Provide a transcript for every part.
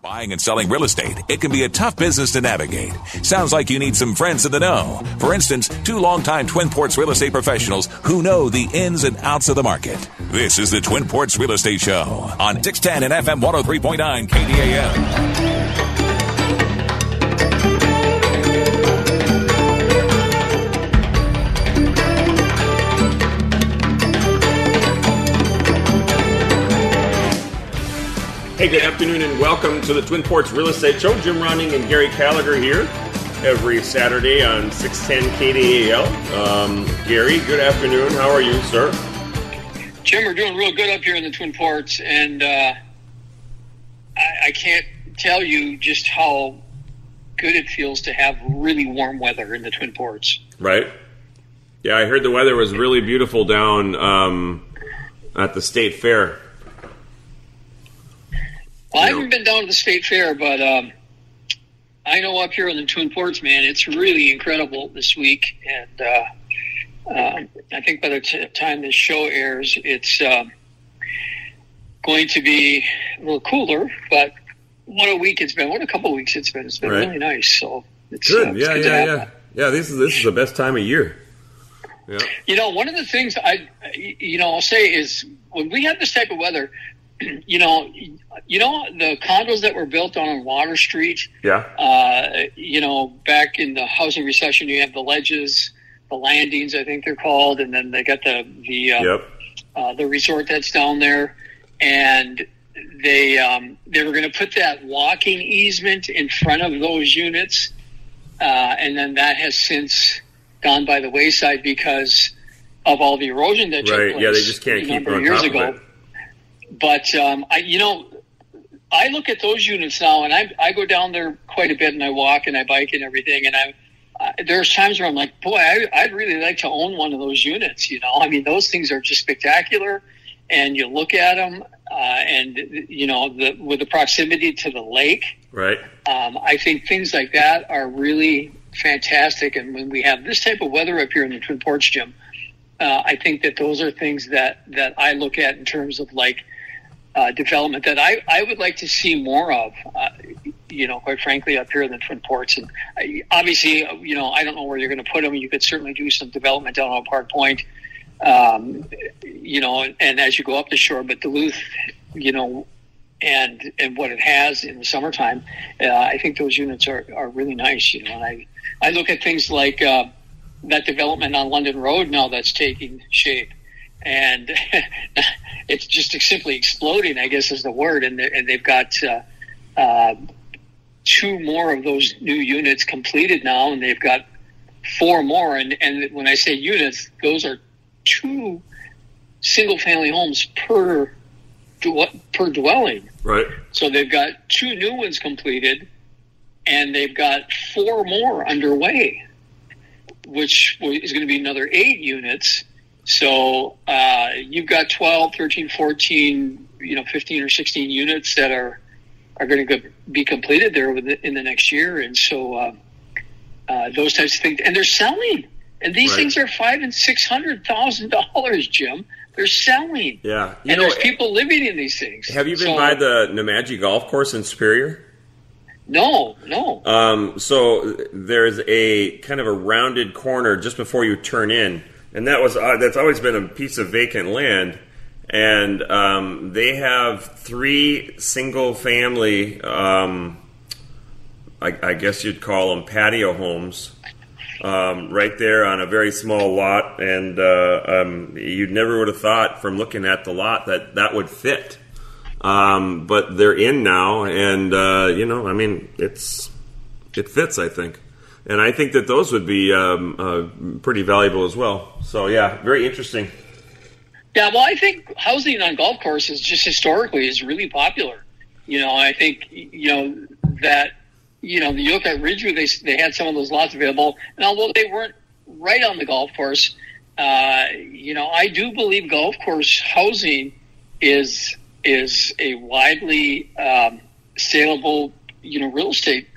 Buying and selling real estate, it can be a tough business to navigate. Sounds like you need some friends in the know. For instance, two longtime Twin Ports real estate professionals who know the ins and outs of the market. This is the Twin Ports Real Estate Show on 610 and FM 103.9 KDAL. Hey, good afternoon and welcome to the Twin Ports Real Estate Show. Jim Ronning and Gary Gallagher here every Saturday on 610 KDAL. Um, Gary, good afternoon. How are you, sir? Jim, we're doing real good up here in the Twin Ports, and uh, I, I can't tell you just how good it feels to have really warm weather in the Twin Ports. Right. Yeah, I heard the weather was really beautiful down um, at the state fair. Well, I haven't been down to the state fair, but um, I know up here in the Twin Ports, man, it's really incredible this week. And uh, uh, I think by the t- time this show airs, it's um, going to be a little cooler. But what a week it's been! What a couple of weeks it's been! It's been Right. really nice. So it's Good. uh, it's yeah, good yeah, yeah. Yeah, this is this is the best time of year. Yeah. You know, one of the things I, you know, I'll say is when we have this type of weather, you know, you know the condos that were built on Water Street. Yeah. Uh, you know, back in the housing recession, you have the ledges, the landings, I think they're called, and then they got the the uh, Yep. uh, the resort that's down there, and they um, they were going to put that walking easement in front of those units, uh, and then that has since gone by the wayside because of all the erosion that took place Yeah, they just can't keep years ago. it. But um, I, you know, I look at those units now, and I I go down there quite a bit, and I walk and I bike and everything, and I. Uh, there's times where I'm like, boy, I, I'd really like to own one of those units. You know, I mean, those things are just spectacular, and you look at them, uh, and you know, the, with the proximity to the lake, Right. um, I think things like that are really fantastic. And when we have this type of weather up here in the Twin Ports, Jim, uh, I think that those are things that, that I look at in terms of like uh, development that I, I would like to see more of. Uh, you know, quite frankly, up here in the Twin Ports, and I, obviously, uh, you know, I don't know where you're going to put them. You could certainly do some development down on Park Point, um, you know, and as you go up the shore, but Duluth, you know, and and what it has in the summertime, uh, I think those units are, are really nice. You know, and I I look at things like uh, that development on London Road now that's taking shape, and it's just simply exploding. I guess is the word, and and they've got. Uh, uh, two more of those new units completed now, and they've got four more. And, and when I say units, those are two single family homes per per dwelling. Right. So they've got two new ones completed, and they've got four more underway, which is going to be another eight units. So uh, you've got 12, 13, 14, you know, 15 or 16 units that are are going to be completed there in the next year. And so uh, uh, those types of things, and they're selling. And these Right. things are five and six hundred thousand dollars, Jim. They're selling, Yeah. You and know, there's people living in these things. have you been So- by the Nemadji Golf Course in Superior? No, no. Um, so there's a kind of a rounded corner just before you turn in, and that was uh, that's always been a piece of vacant land, and um, they have three single family, um, I, I guess you'd call them patio homes, um, right there on a very small lot, and uh, um, you never would have thought from looking at the lot that that would fit. Um, but they're in now, and uh, you know, I mean, it's it fits, I think, and I think that those would be um, uh, pretty valuable as well. So yeah, very interesting. Yeah, well, I think housing on golf courses just historically is really popular. You know, I think you know that you know you look Ridgeview, they they had some of those lots available, and although they weren't right on the golf course, uh, you know, I do believe golf course housing is is a widely um, saleable you know real estate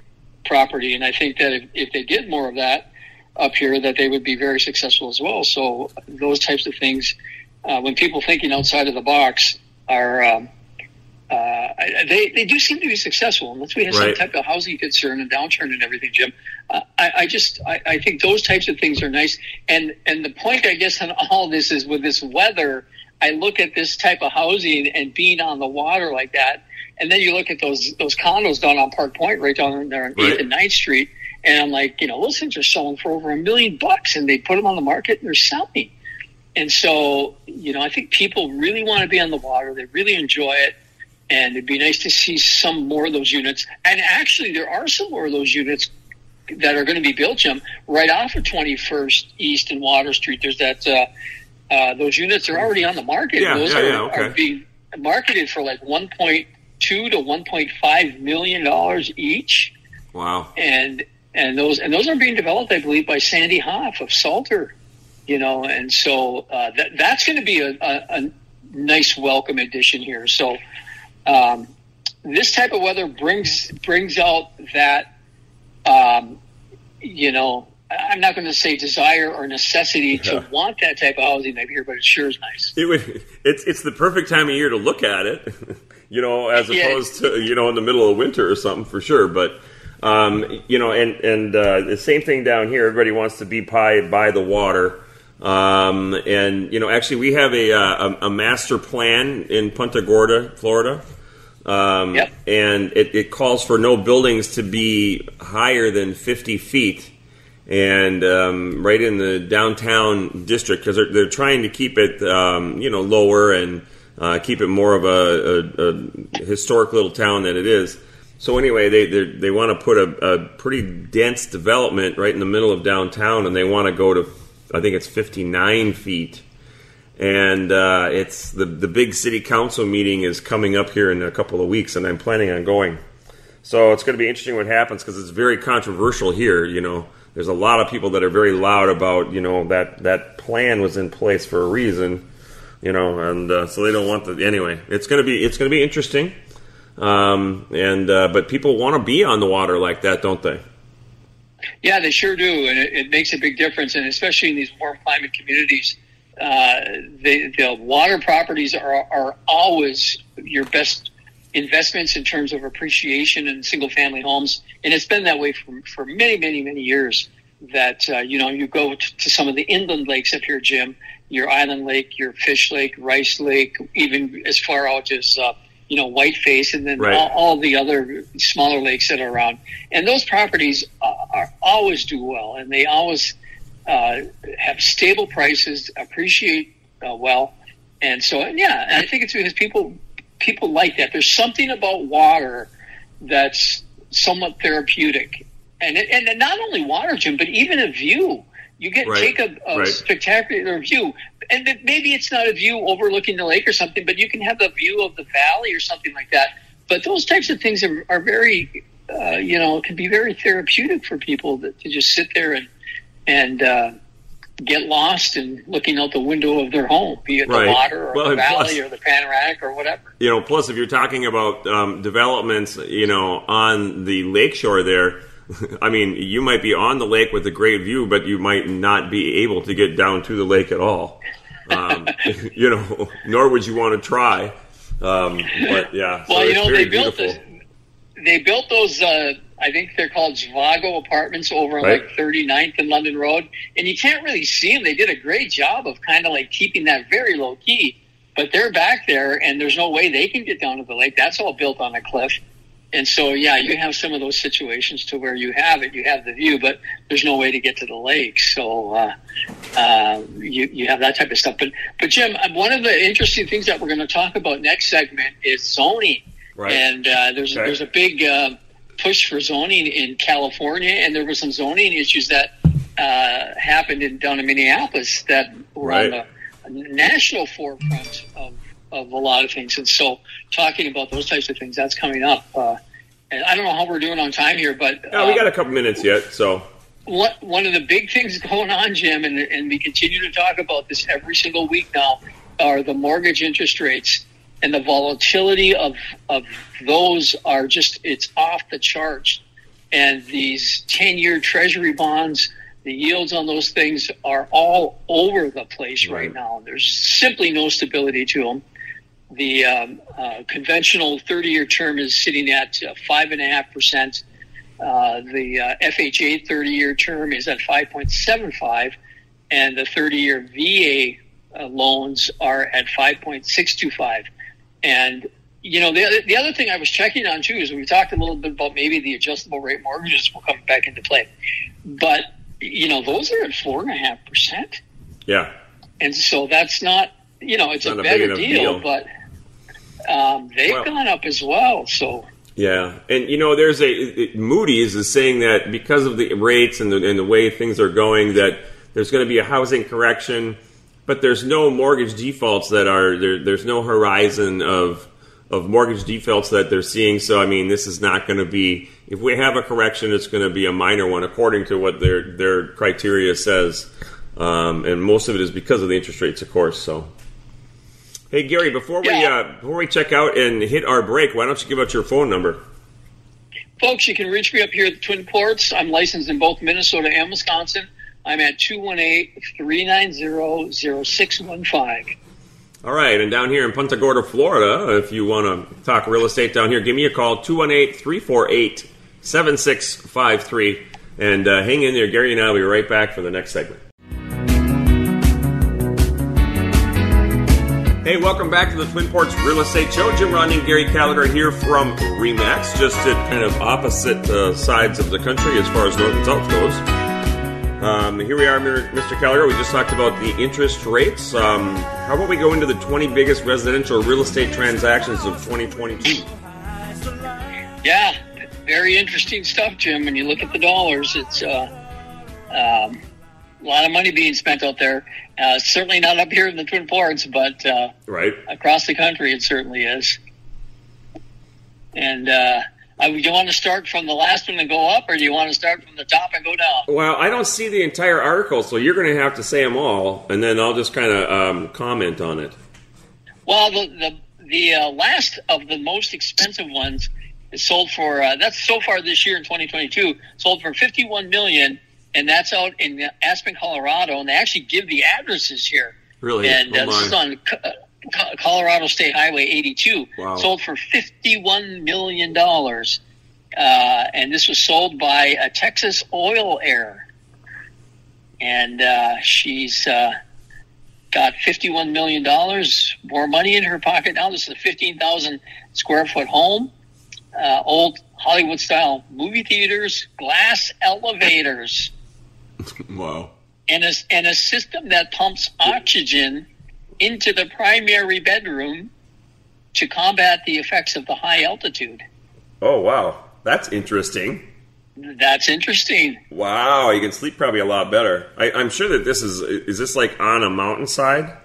property, and I think that if, if they did more of that up here, that they would be very successful as well. So those types of things, uh, when people thinking outside of the box are um, uh, they they do seem to be successful unless we have Right. some type of housing concern and downturn and everything, Jim. Uh, I, I just I, I think those types of things are nice. And and the point I guess on all this is with this weather, I look at this type of housing and being on the water like that, and then you look at those those condos down on Park Point, right down there on Right. Eighth and 9th Street, and I'm like, you know, those things are selling for over a million bucks, and they put them on the market and they're selling. And so, you know, I think people really want to be on the water. They really enjoy it. And it'd be nice to see some more of those units. And actually, there are some more of those units that are going to be built, Jim, right off of 21st East and Water Street. There's that, uh, uh, those units are already on the market. Yeah, those yeah, are, yeah, okay. are being marketed for like 1.2 to 1.5 million dollars each Wow. and and those and those are being developed, I believe, by Sandy Hoff of Salter. You know, and so uh, that that's going to be a, a, a nice welcome addition here. So um, this type of weather brings brings out that um, you know I'm not going to say desire or necessity to want that type of housing up here, but it sure is nice. It would, it's it's the perfect time of year to look at it, you know, as Yeah. opposed to you know in the middle of winter or something for sure. But um, you know, and and uh, the same thing down here. Everybody wants to be by by the water, um, and you know, actually, we have a uh, a, a master plan in Punta Gorda, Florida. Um, Yep. And it, it calls for no buildings to be higher than 50 feet and um, right in the downtown district because they're, they're trying to keep it um, you know lower and uh, keep it more of a, a, a historic little town than it is. So anyway, they they, want to put a, a pretty dense development right in the middle of downtown, and they want to go to I think it's 59 feet. And uh, it's the the big city council meeting is coming up here in a couple of weeks, and I'm planning on going. So it's going to be interesting what happens because it's very controversial here. You know, there's a lot of people that are very loud about you know that that plan was in place for a reason. You know, and uh, so they don't want the anyway. It's going to be it's going to be interesting. Um, and uh, but people want to be on the water like that, don't they? Yeah, they sure do, and it, it makes a big difference, and especially in these warm climate communities, uh, the, the water properties are are always your best investments in terms of appreciation in single family homes, and it's been that way for for many, many, many years. That uh, you know, you go t- to some of the inland lakes up here, Jim, your Island Lake, your Fish Lake, Rice Lake, even as far out as uh, you know Whiteface, and then Right. all, all the other smaller lakes that are around. And those properties uh, are always do well, and they always uh, have stable prices, appreciate uh, well, and so and yeah, and I think it's because people people like that. There's something about water that's somewhat therapeutic, and it, and not only water, Jim, but even a view. You get Right. take a, a Right. spectacular view, and maybe it's not a view overlooking the lake or something, but you can have the view of the valley or something like that. But those types of things are, are very, uh, you know, can be very therapeutic for people that, to just sit there and and uh, get lost in looking out the window of their home, be it Right. the water or Well, the valley plus- or the panoramic or whatever. You know, plus if you're talking about um, developments, you know, on the lakeshore there, I mean, you might be on the lake with a great view, but you might not be able to get down to the lake at all. Um, you know, nor would you want to try. Um, but yeah, so Well, you it's know, very they built beautiful. this, they built those. Uh, I think they're called Zvago apartments over on Right. like 39th and London Road, and you can't really see them. They did a great job of kind of like keeping that very low key, but they're back there, and there's no way they can get down to the lake. That's all built on a cliff. And so, yeah, you have some of those situations to where you have it, you have the view, but there's no way to get to the lake. So, uh, uh, you, you have that type of stuff. But, but Jim, uh, one of the interesting things that we're going to talk about next segment is zoning. Right. And uh, there's Okay. there's a big uh, push for zoning in California, and there were some zoning issues that uh, happened in down in Minneapolis that were Right. on the national forefront of, of a lot of things. And so, talking about those types of things, that's coming up. Uh, and I don't know how we're doing on time here, but Yeah, we uh, got a couple minutes yet, so what, one of the big things going on, Jim, and, and we continue to talk about this every single week now, are the mortgage interest rates and the volatility of of those are just it's off the charts. And these ten year Treasury bonds, the yields on those things are all over the place right, Right. now. There's simply no stability to them. The um, uh, conventional 30 year term is sitting at 5.5%. Uh, the uh, FHA 30 year term is at 5.75, and the 30 year VA uh, loans are at 5.625. And, you know, the, the other thing I was checking on too is we talked a little bit about maybe the adjustable rate mortgages will come back into play. But, you know, those are at 4.5%. Yeah. And so that's not, you know, it's, a better deal, deal, but um, they've well, gone up as well. So, yeah, and you know, there's a it, Moody's is saying that because of the rates and the, and the way things are going, that there's going to be a housing correction, but there's no mortgage defaults that are there. There's no horizon of of mortgage defaults that they're seeing. So, I mean, this is not going to be. If we have a correction, it's going to be a minor one, according to what their their criteria says, um, and most of it is because of the interest rates, of course. So. Hey Gary, before we uh, before we check out and hit our break, why don't you give out your phone number? Folks, you can reach me up here at the Twin Ports. I'm licensed in both Minnesota and Wisconsin. I'm at 218-390-0615. All right, and down here in Punta Gorda, Florida, if you want to talk real estate down here, give me a call 218-348-7653 and uh, hang in there. Gary and I will be right back for the next segment. Hey, welcome back to the Twin Ports Real Estate Show. Jim Ronning and Gary Gallagher here from REMAX, just at kind of opposite uh, sides of the country as far as north and south goes. Um, here we are, Mr. Gallagher. We just talked about the interest rates. Um, how about we go into the 20 biggest residential real estate transactions of 2022? Yeah, very interesting stuff, Jim. When you look at the dollars, it's uh, um, a lot of money being spent out there. Uh, certainly not up here in the Twin Ports, but uh, right across the country, it certainly is. And uh, do you want to start from the last one and go up, or do you want to start from the top and go down? Well, I don't see the entire article, so you're going to have to say them all, and then I'll just kind of um, comment on it. Well, the the, the uh, last of the most expensive ones is sold for uh, that's so far this year in 2022 sold for 51 million and that's out in Aspen, Colorado, and they actually give the addresses here. Really? And uh, oh this is on uh, Colorado State Highway 82. Wow. Sold for $51 million. Uh, and this was sold by a Texas oil heir. And uh, she's uh, got $51 million more money in her pocket now. This is a 15,000 square foot home. Uh, old Hollywood style movie theaters, glass elevators. wow. And a, and a system that pumps oxygen into the primary bedroom to combat the effects of the high altitude. Oh, wow. That's interesting. That's interesting. Wow, you can sleep probably a lot better. I, am sure that this is is this like on a mountainside?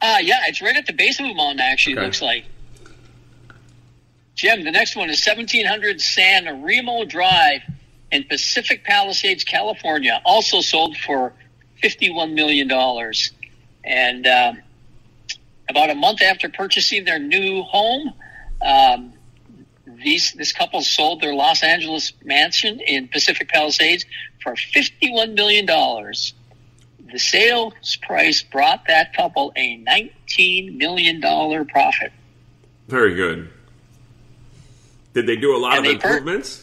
Uh yeah, it's right at the base of a mountain. Actually, okay. looks like. Jim, the next one is 1700 San Remo Drive in Pacific Palisades, California, also sold for $51 million. And um, about a month after purchasing their new home, um, these this couple sold their Los Angeles mansion in Pacific Palisades for $51 million. The sales price brought that couple a $19 million profit. Very good. Did they do a lot and of improvements?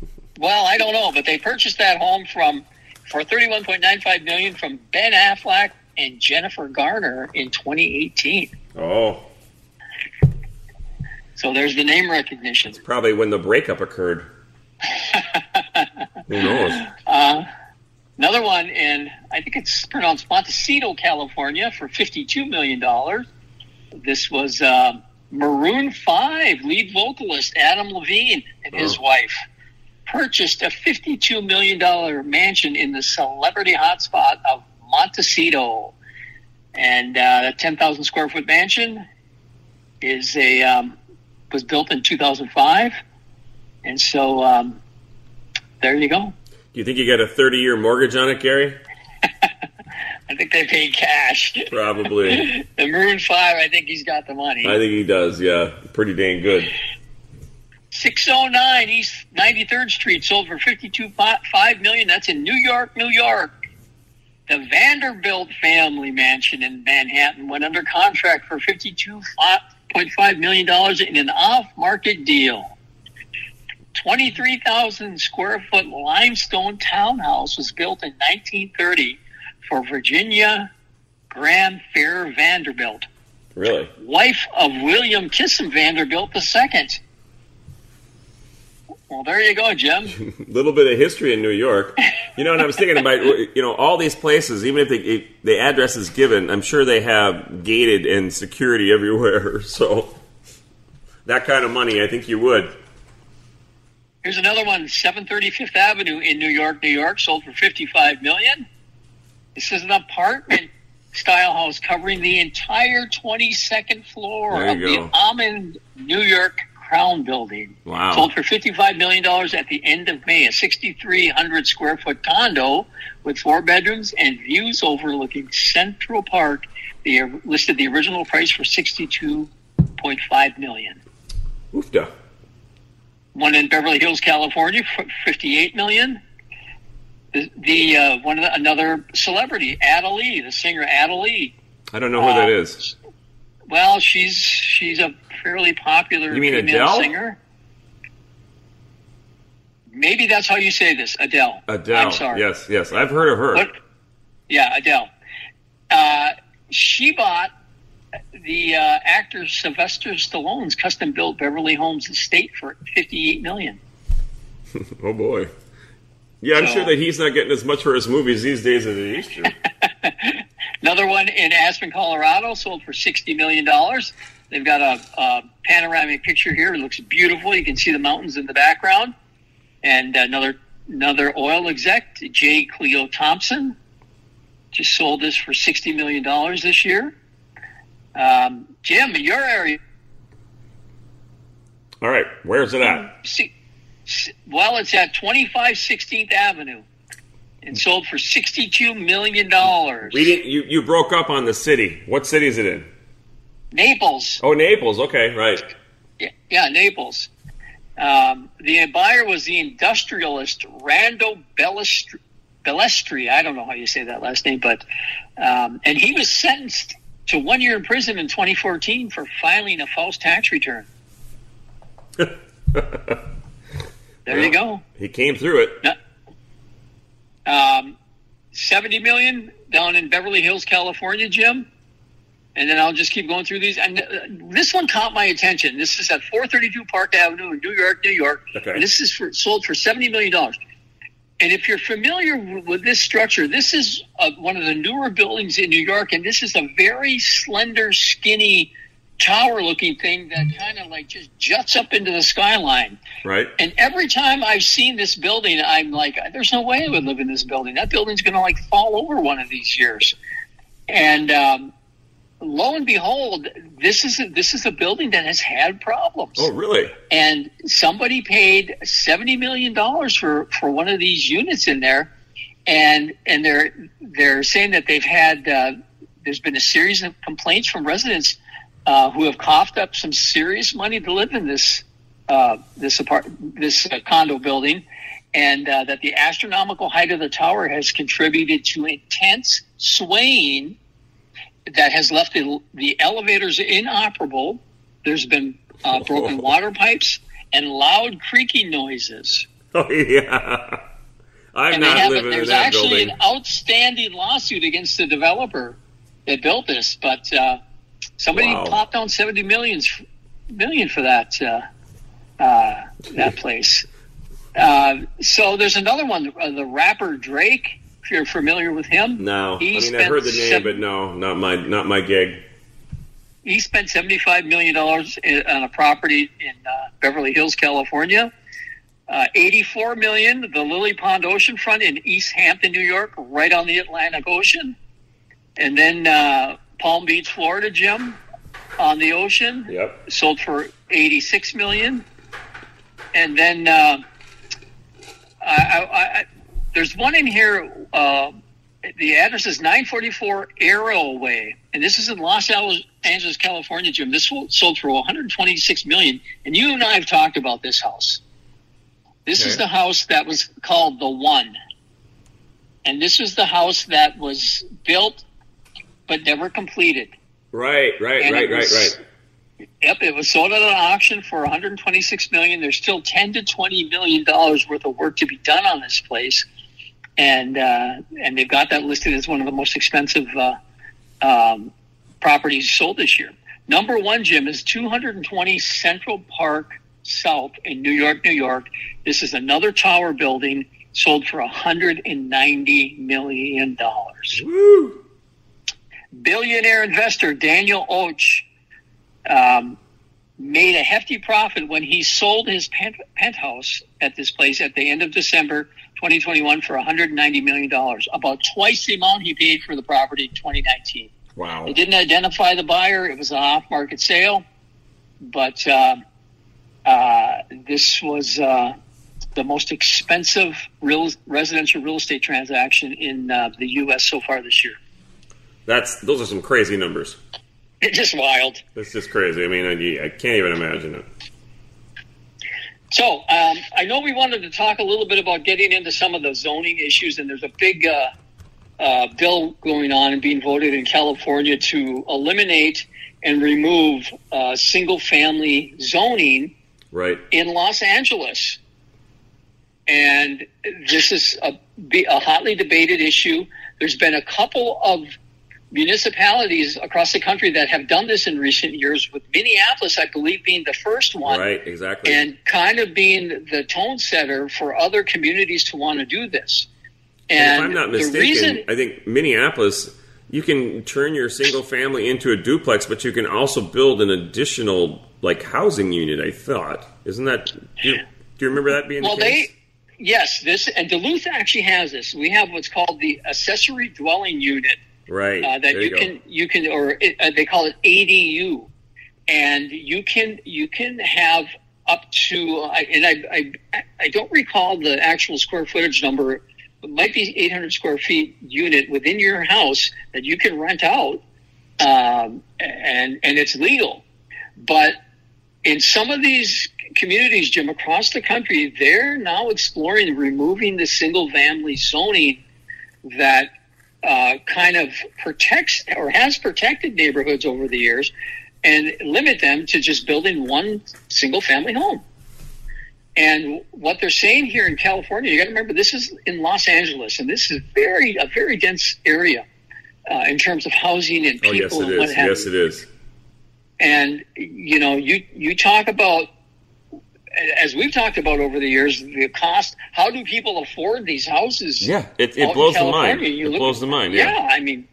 Per- well, I don't know, but they purchased that home from for thirty one point nine five million from Ben Affleck and Jennifer Garner in twenty eighteen. Oh. So there's the name recognition. It's probably when the breakup occurred. Who knows? Uh, another one in, I think it's pronounced Montecito, California, for $52 million. This was uh, Maroon 5 lead vocalist Adam Levine and his oh. wife purchased a $52 million mansion in the celebrity hotspot of Montecito. And uh, a 10,000 square foot mansion is a um, was built in 2005. And so um, there you go. Do you think you got a 30 year mortgage on it, Gary? I think they paid cash. Probably. the Maroon 5, I think he's got the money. I think he does, yeah. Pretty dang good. 609 East 93rd Street sold for 52 5 million. That's in New York, New York. The Vanderbilt family mansion in Manhattan went under contract for $52.5 million in an off market deal. 23,000 square foot limestone townhouse was built in 1930 for Virginia Graham Fair Vanderbilt, Really? wife of William Kissam Vanderbilt II. Well, there you go, Jim. A little bit of history in New York. You know, and I was thinking about you know all these places. Even if, they, if the address is given, I'm sure they have gated and security everywhere. So that kind of money, I think you would. Here's another one, 730 Fifth Avenue in New York, New York, sold for 55 million. This is an apartment style house covering the entire 22nd floor of you the go. Aman New York Crown Building. Wow. Sold for $55 million at the end of May, a 6,300 square foot condo with four bedrooms and views overlooking Central Park. They listed the original price for 62.5 million. Oofda. one in Beverly Hills, California, for 58 million. The, the uh, one of the, another celebrity, Ada Lee, the singer Ada Lee. I don't know who that is. Well, she's she's a fairly popular You mean female Adele? singer. Maybe that's how you say this, Adele. Adele. I'm sorry. Yes, yes. I've heard of her. What? Yeah, Adele. Uh, she bought the uh, actor Sylvester Stallone's custom-built Beverly Homes estate for 58 million. Oh boy. Yeah, I'm So- sure that he's not getting as much for his movies these days as he used to. Another one in Aspen, Colorado, sold for sixty million dollars. They've got a, a panoramic picture here. It looks beautiful. You can see the mountains in the background. And another another oil exec, J. Cleo Thompson, just sold this for sixty million dollars this year. Um, Jim, in your area, All right, where's it at? see, well, it's at twenty five Sixteenth Avenue, and sold for sixty two million dollars. We didn't. You you broke up on the city. What city is it in? Naples. Oh, Naples. Okay, right. Yeah, yeah, Naples. Um, the buyer was the industrialist Rando Bellestri. Bellestri. I don't know how you say that last name, but um, and he was sentenced to one year in prison in 2014 for filing a false tax return. There you go. He came through it. Um, 70 million down in Beverly Hills, California, Jim. And then I'll just keep going through these. And uh, this one caught my attention. This is at 432 Park Avenue in New York, New York. Okay. And this is for, sold for 70 million dollars. And if you're familiar with this structure, this is uh, one of the newer buildings in New York, and this is a very slender, skinny, tower-looking thing that kind of like just juts up into the skyline. Right. And every time I've seen this building, I'm like, there's no way I would live in this building. That building's going to like fall over one of these years. And um, lo and behold, this is a, this is a building that has had problems. Oh, really? And somebody paid seventy million dollars for for one of these units in there, and and they're they're saying that they've had uh, there's been a series of complaints from residents uh, who have coughed up some serious money to live in this uh, this apart this uh, condo building, and uh, that the astronomical height of the tower has contributed to intense swaying that has left the, the elevators inoperable. There's been uh, broken water pipes and loud creaking noises. Oh, yeah. I'm And not living in there's that actually building. an outstanding lawsuit against the developer that built this, but uh, somebody Wow. plopped down seventy millions million for that uh, uh, that place. Uh, so there's another one, uh, the rapper Drake. If you're familiar with him, No, He I mean I've heard the name, seven- but no, not my not my gig. he spent $75 million on a property in uh, Beverly Hills, California. Uh, 84 million, the Lily Pond Oceanfront in East Hampton, New York, right on the Atlantic Ocean. And then uh, Palm Beach, Florida, Jim, on the ocean, Yep. sold for 86 million. And then uh, I, I, I, there's one in here. Uh, the address is 944 Airole Way, and this is in Los Angeles, California, Jim. This sold for 126 million, and you and I have talked about this house. This is the house that was called the One, and this was the house that was built but never completed. Right, right, And right, it right, was- right. Yep, it was sold at an auction for 126 million. There's still 10 to 20 million dollars worth of work to be done on this place, and uh, and they've got that listed as one of the most expensive uh, um, properties sold this year. Number one, Jim, is 220 Central Park South in New York, New York. This is another tower building sold for 190 million dollars Woo! Billionaire investor Daniel Och um, made a hefty profit when he sold his pent- penthouse at this place at the end of December 2021 for 190 million dollars, about twice the amount he paid for the property in 2019. Wow. They didn't identify the buyer; it was an off-market sale, but uh, uh, this was. Uh, the most expensive real residential real estate transaction in uh, the U.S. so far this year. That's those are some crazy numbers. It's just wild. It's just crazy. I mean, I, I can't even imagine it. So um, I know we wanted to talk a little bit about getting into some of the zoning issues, and there's a big uh, uh, bill going on and being voted in California to eliminate and remove uh, single-family zoning Right. in Los Angeles. And this is a, a hotly debated issue. There's been a couple of municipalities across the country that have done this in recent years, with Minneapolis, I believe, being the first one Right. Exactly. and kind of being the tone setter for other communities to want to do this. And And if I'm not mistaken, reason, I think Minneapolis, you can turn your single family into a duplex, but you can also build an additional like housing unit. I thought, isn't that? Do you, do you remember that being well, the case? they, yes, this, and Duluth actually has this. We have what's called the accessory dwelling unit right. uh, that there you, you, can you can or it, uh, they call it ADU, and you can you can have up to uh, and I, I I don't recall the actual square footage number. It might be 800 square feet unit within your house that you can rent out, um, and and it's legal. But in some of these communities, Jim, across the country, they're now exploring removing the single family zoning that uh, kind of protects or has protected neighborhoods over the years and limit them to just building one single family home. And what they're saying here in California, you got to remember this is in Los Angeles, and this is very a very dense area uh, in terms of housing and oh people yes, it and what is. Yes, it is. And you know, you you talk about as we've talked about over the years, the cost. How do people afford these houses? Yeah, it, it blows the mind. You It look- blows the mind. Yeah, Yeah. I mean,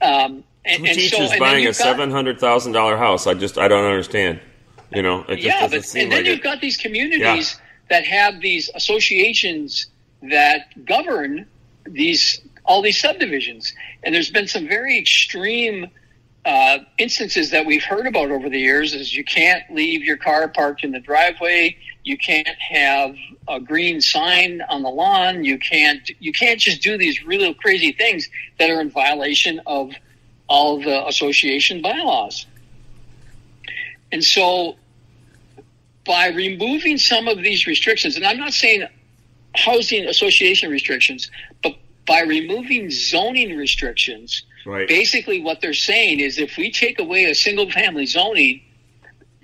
um, and, Who and teaches so, and then buying a you've got- seven hundred thousand dollar house? I just I don't understand. You know, it just yeah, doesn't but seem and then like you've it. got these communities that have these associations that govern these all these subdivisions, and there's been some very extreme uh, instances that we've heard about over the years. Is you can't leave your car parked in the driveway, you can't have a green sign on the lawn, you can't you can't just do these really crazy things that are in violation of all the association bylaws. And so by removing some of these restrictions, and I'm not saying housing association restrictions, but by removing zoning restrictions, Right. basically what they're saying is if we take away a single family zoning,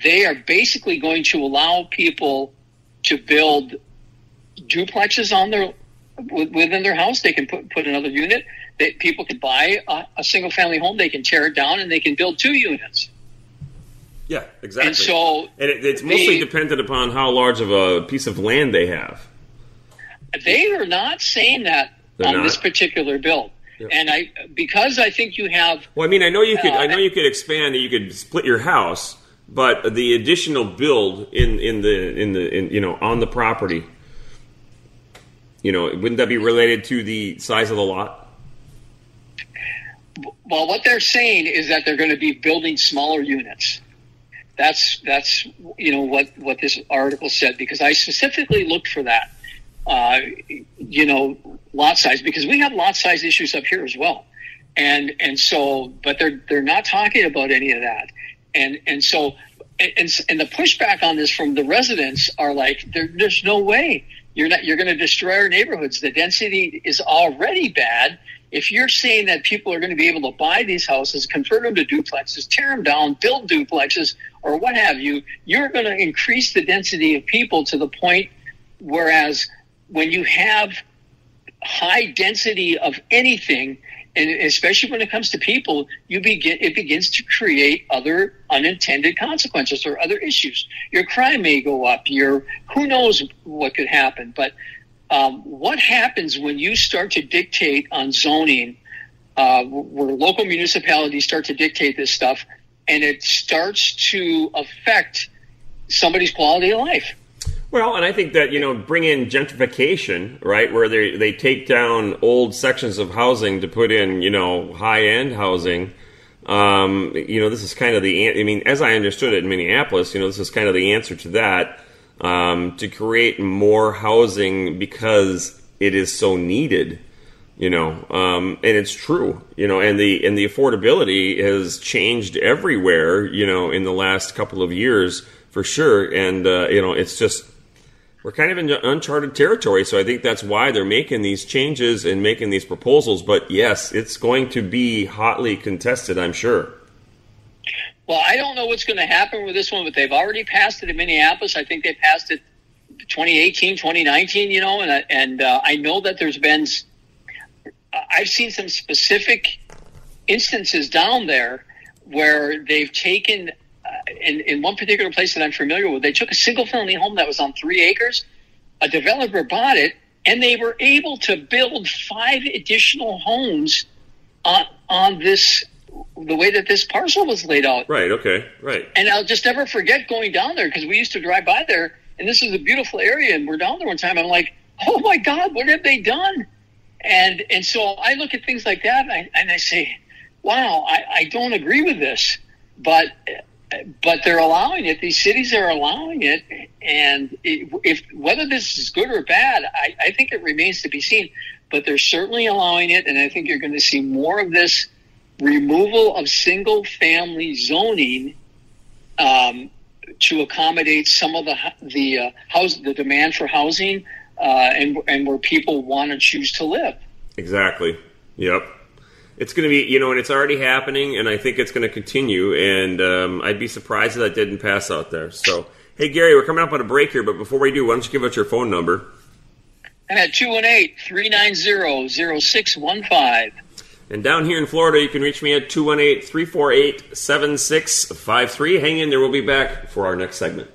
they are basically going to allow people to build duplexes on their within their house. They can put put another unit. That people can buy a, a single family home. They can tear it down and they can build two units. Yeah, exactly. And so And it, it's mostly the- dependent upon how large of a piece of land they have. They are not saying that They're on not? this particular bill. Yep. And I, because I think you have, Well, I mean, I know you could. Uh, I know you could expand. You could split your house, but the additional build in in the in the in, you know on the property. You know, wouldn't that be related to the size of the lot? well, what they're saying is that they're going to be building smaller units. That's that's you know what what this article said because I specifically looked for that. Uh, you know, lot size because we have lot size issues up here as well, and and so but they're they're not talking about any of that, and and so and and the pushback on this from the residents are like there, there's no way you're not you're going to destroy our neighborhoods. The density is already bad. If you're saying that people are going to be able to buy these houses, convert them to duplexes, tear them down, build duplexes, or what have you, you're going to increase the density of people to the point whereas when you have high density of anything, and especially when it comes to people, you begin it begins to create other unintended consequences or other issues. Your crime may go up. Your who knows what could happen. But um, what happens when you start to dictate on zoning, uh, where local municipalities start to dictate this stuff, and it starts to affect somebody's quality of life? Well, and I think that you know, bring in gentrification, right, where they they take down old sections of housing to put in, you know, high end housing. Um, you know, this is kind of the. I mean, as I understood it in Minneapolis, you know, this is kind of the answer to that um, to create more housing because it is so needed. You know, um, and it's true. You know, and the and the affordability has changed everywhere. You know, in the last couple of years for sure. And uh, you know, it's just we're kind of in uncharted territory. So I think that's why they're making these changes and making these proposals. But yes, it's going to be hotly contested, I'm sure. Well, I don't know what's going to happen with this one, but they've already passed it in Minneapolis. I think they passed it 2018, 2019, you know, and, and uh, I know that there's been, I've seen some specific instances down there where they've taken in, in one particular place that I'm familiar with, they took a single family home that was on three acres. A developer bought it, and they were able to build five additional homes on on this the way that this parcel was laid out. Right. Okay. Right. And I'll just never forget going down there because we used to drive by there, and this is a beautiful area. And we're down there one time. I'm like, oh my god, what have they done? And and so I look at things like that, and I, and I say, wow, I, I don't agree with this, but but they're allowing it. These cities are allowing it, and it, if whether this is good or bad, I, I, think it remains to be seen. But they're certainly allowing it, and I think you're going to see more of this removal of single-family zoning um, to accommodate some of the the uh, house the demand for housing uh, and and where people want to choose to live. Exactly. Yep it's going to be, you know, and it's already happening, and I think it's going to continue. And um, I'd be surprised if that didn't pass out there. So, hey, Gary, we're coming up on a break here, but before we do, why don't you give us your phone number? I'm at 218 390 0615. And down here in Florida, you can reach me at 218 348 7653. Hang in there, we'll be back for our next segment.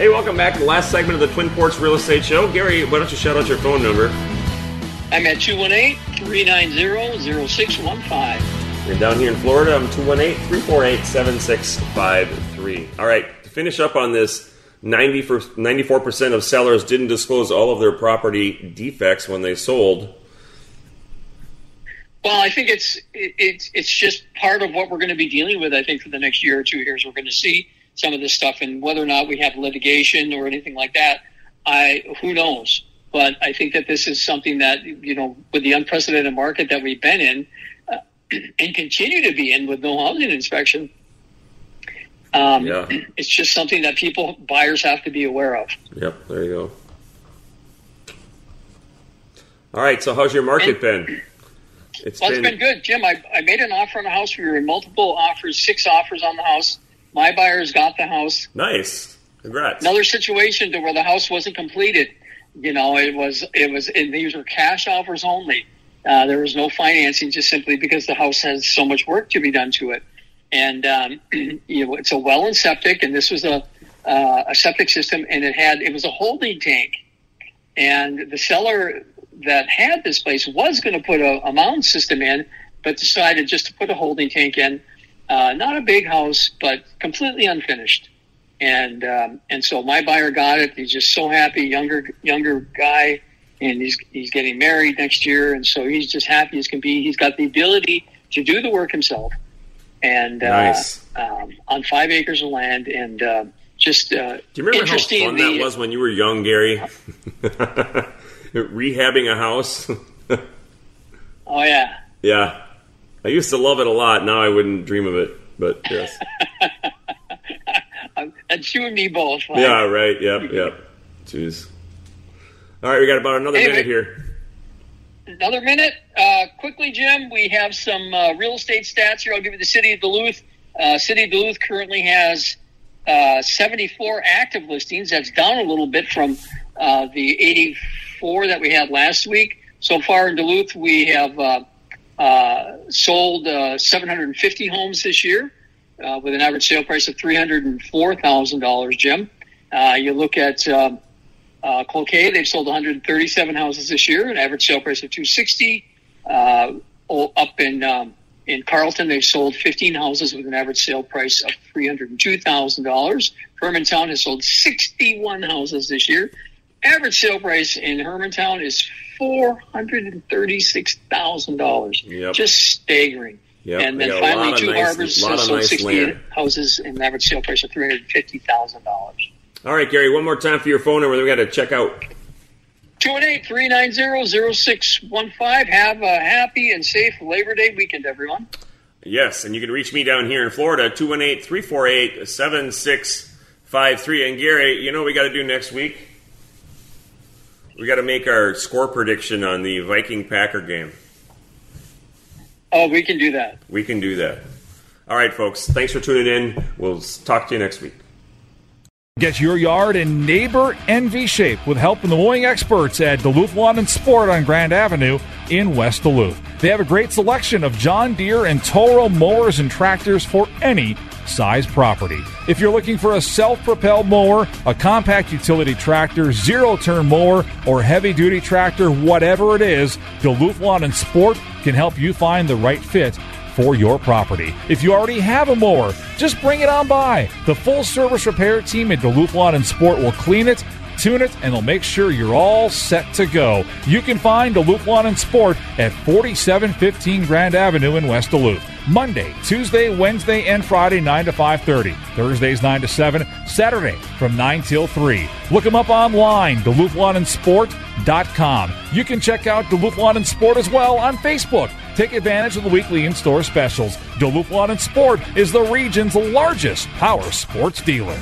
Hey, welcome back to the last segment of the Twin Ports Real Estate Show. Gary, why don't you shout out your phone number? I'm at 218-390-0615. And down here in Florida, I'm 218-348-7653. All right, to finish up on this, 90 for, 94% of sellers didn't disclose all of their property defects when they sold. Well, I think it's it's it's just part of what we're going to be dealing with. I think for the next year or two years, we're going to see some of this stuff, and whether or not we have litigation or anything like that, I who knows. But I think that this is something that you know, with the unprecedented market that we've been in uh, and continue to be in with no housing inspection, um, yeah. it's just something that people buyers have to be aware of. Yep, there you go. All right, so how's your market and, been? It's, well, been... it's been good, Jim. I, I made an offer on the house. We were in multiple offers, six offers on the house. My buyers got the house. Nice. Congrats. Another situation to where the house wasn't completed. You know, it was it was and these were cash offers only. Uh, there was no financing, just simply because the house has so much work to be done to it. And um, you know, it's a well and septic, and this was a uh, a septic system, and it had it was a holding tank. And the seller that had this place was going to put a, a mound system in, but decided just to put a holding tank in uh, not a big house, but completely unfinished. And um, and so my buyer got it. He's just so happy, younger younger guy, and he's he's getting married next year, and so he's just happy as can be. He's got the ability to do the work himself, and uh, um, on five acres of land, and uh, just uh, do you remember how fun the, that was when you were young, Gary? Rehabbing a house. oh yeah. Yeah. I used to love it a lot. Now I wouldn't dream of it, but yes. it's you and me both. Yeah, right. Yep, yep. Jeez. All right, we got about another Anyway. minute here. Another minute. Uh, quickly, Jim, we have some uh, real estate stats here. I'll give you the city of Duluth. Uh, city of Duluth currently has uh, 74 active listings. That's down a little bit from uh, the 84 that we had last week. So far in Duluth, we have uh, sold uh, 750 homes this year uh, with an average sale price of $304,000, Jim. Uh, you look at um, Cloquet, they've sold 137 houses this year, an average sale price of 260. Uh, up in um, in Carlton, they've sold 15 houses with an average sale price of $302,000. Hermantown has sold 61 houses this year. Average sale price in Hermantown is $436,000. Yep. Just staggering. Yep, and then got a lot finally, Two nice- Harbors sold nice 68 land. houses and an average sale price of $350,000. All right, Gary, one more time for your phone number. We got to check out. 218-390-0615. Have a happy and safe Labor Day weekend, everyone. Yes, and you can reach me down here in Florida, 218 348 7653. And Gary, you know what we got to do next week? We got to make our score prediction on the Viking Packer game. Oh, we can do that. We can do that. All right, folks. Thanks for tuning in. We'll talk to you next week. Get your yard in neighbor envy shape with help from the mowing experts at Duluth Lawn and Sport on Grand Avenue in West Duluth. They have a great selection of John Deere and Toro mowers and tractors for any size property. If you're looking for a self-propelled mower, a compact utility tractor, zero-turn mower, or heavy-duty tractor, whatever it is, Duluth Lawn and Sport can help you find the right fit for your property. If you already have a mower, just bring it on by. The full service repair team at Duluth Lawn and Sport will clean it, tune it, and they'll make sure you're all set to go. You can find Duluth Lawn and Sport at 4715 Grand Avenue in West Duluth. Monday, Tuesday, Wednesday, and Friday 9 to 5:30. Thursdays 9 to 7, Saturday from 9 till 3. Look them up online, DuluthLawnandSport.com. You can check out Duluth Lawn and Sport as well on Facebook. Take advantage of the weekly in-store specials. Duluth Lawn and Sport is the region's largest power sports dealer.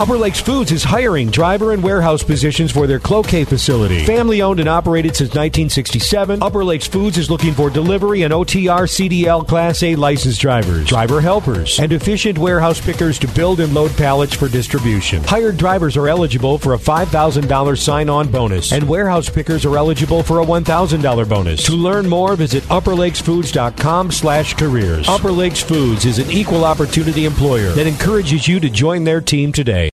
Upper Lakes Foods is hiring driver and warehouse positions for their Cloquet facility. Family owned and operated since 1967, Upper Lakes Foods is looking for delivery and OTR CDL Class A licensed drivers, driver helpers, and efficient warehouse pickers to build and load pallets for distribution. Hired drivers are eligible for a $5,000 sign on bonus, and warehouse pickers are eligible for a $1,000 bonus. To learn more, visit upperlakesfoods.com slash careers. Upper Lakes Foods is an equal opportunity employer that encourages you to join their team today.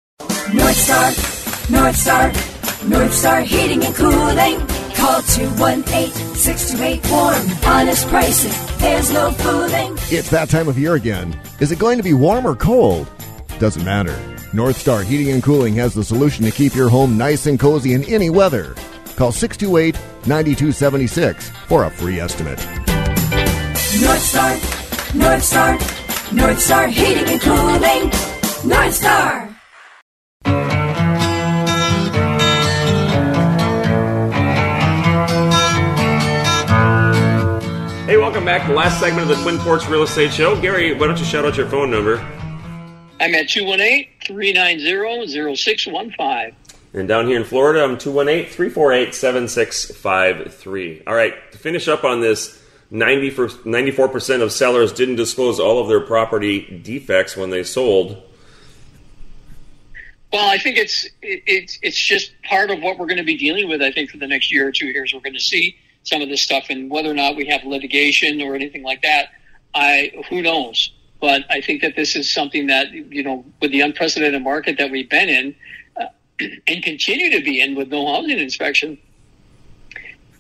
North Star, North Star, North Star Heating and Cooling. Call 218-628-WARM. Honest pricing, there's no fooling. It's that time of year again. Is it going to be warm or cold? Doesn't matter. North Star Heating and Cooling has the solution to keep your home nice and cozy in any weather. Call 628 9276 for a free estimate. North Star, North Star, North Star Heating and Cooling. North Star. Hey, welcome back to the last segment of the Twin Ports Real Estate Show. Gary, why don't you shout out your phone number? I'm at 218-390-0615. And down here in Florida, I'm 218 348 7653. All right, to finish up on this, 90 for, 94% of sellers didn't disclose all of their property defects when they sold. Well, I think it's it's it's just part of what we're going to be dealing with. I think for the next year or two years, we're going to see some of this stuff, and whether or not we have litigation or anything like that, I who knows. But I think that this is something that you know, with the unprecedented market that we've been in, uh, and continue to be in with no housing inspection,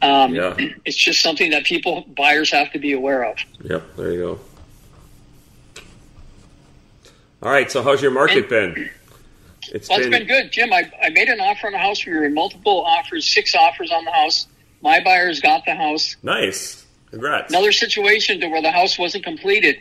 um, Yeah. it's just something that people buyers have to be aware of. Yep, there you go. All right, so how's your market been? It's Well, it's been good, Jim. I, I made an offer on the house. We were in multiple offers, six offers on the house. My buyers got the house. nice. Congrats. Another situation to where the house wasn't completed.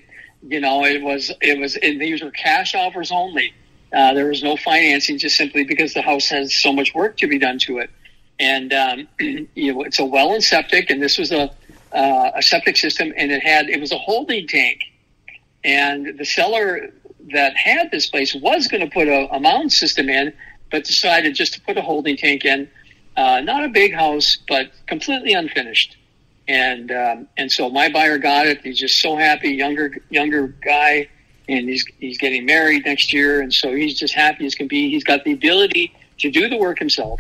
You know, it was it was and these were cash offers only. Uh, there was no financing, just simply because the house has so much work to be done to it. And um, you know, it's a well and septic, and this was a uh, a septic system, and it had it was a holding tank. And the seller that had this place was going to put a, a mound system in, but decided just to put a holding tank in. Uh, not a big house, but completely unfinished. And um, and so my buyer got it. He's just so happy. Younger younger guy, and he's he's getting married next year, and so he's just happy as can be. He's got the ability to do the work himself,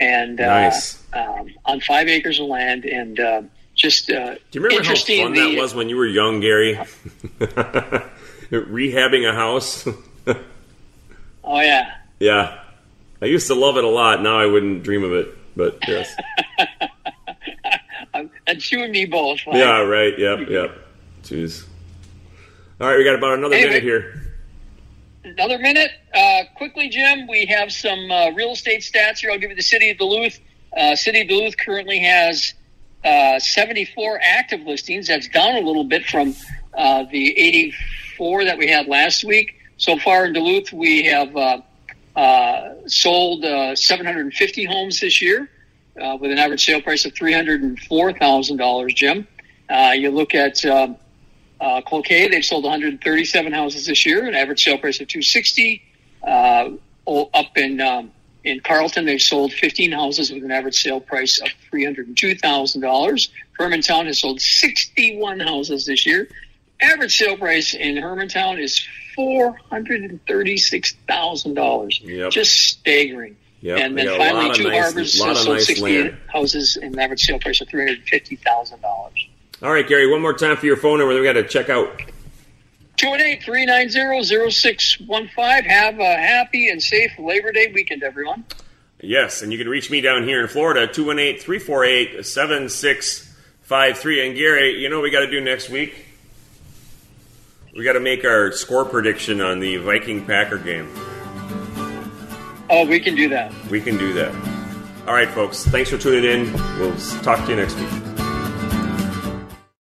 and uh, um, on five acres of land, and uh, just uh, Do you remember how interesting. fun the- that was when you were young, Gary? Rehabbing a house. Oh yeah, yeah, I used to love it a lot. Now I wouldn't dream of it, but yes. And you and me both. Mike. yeah, right. Yep, yep. Jeez. All right, we got about another Anyway. minute here. Another minute. Uh, quickly, Jim, we have some uh, real estate stats here. I'll give you the city of Duluth. Uh, city of Duluth currently has uh, 74 active listings. That's down a little bit from uh, the 84 that we had last week. So far in Duluth, we have uh, sold uh, 750 homes this year uh, with an average sale price of $304,000, Jim. Uh, you look at um, uh, Cloquet, they've sold 137 houses this year, an average sale price of 260. Uh, up in um, in Carlton, they've sold 15 houses with an average sale price of $302,000. Hermantown has sold 61 houses this year. Average sale price in Hermantown is $436,000. Yep. Just staggering. Yep, and then finally, Two nice- Harbors lot sold nice 68 land. houses and an average sale price of $350,000. All right, Gary. One more time for your phone number. Then we got to check out. 218-390-0615. Have a happy and safe Labor Day weekend, everyone. Yes, and you can reach me down here in Florida, 218 348 7653. And Gary, you know what we got to do next week? We got to make our score prediction on the Viking Packer game. Oh, we can do that. We can do that. All right, folks. Thanks for tuning in. We'll talk to you next week.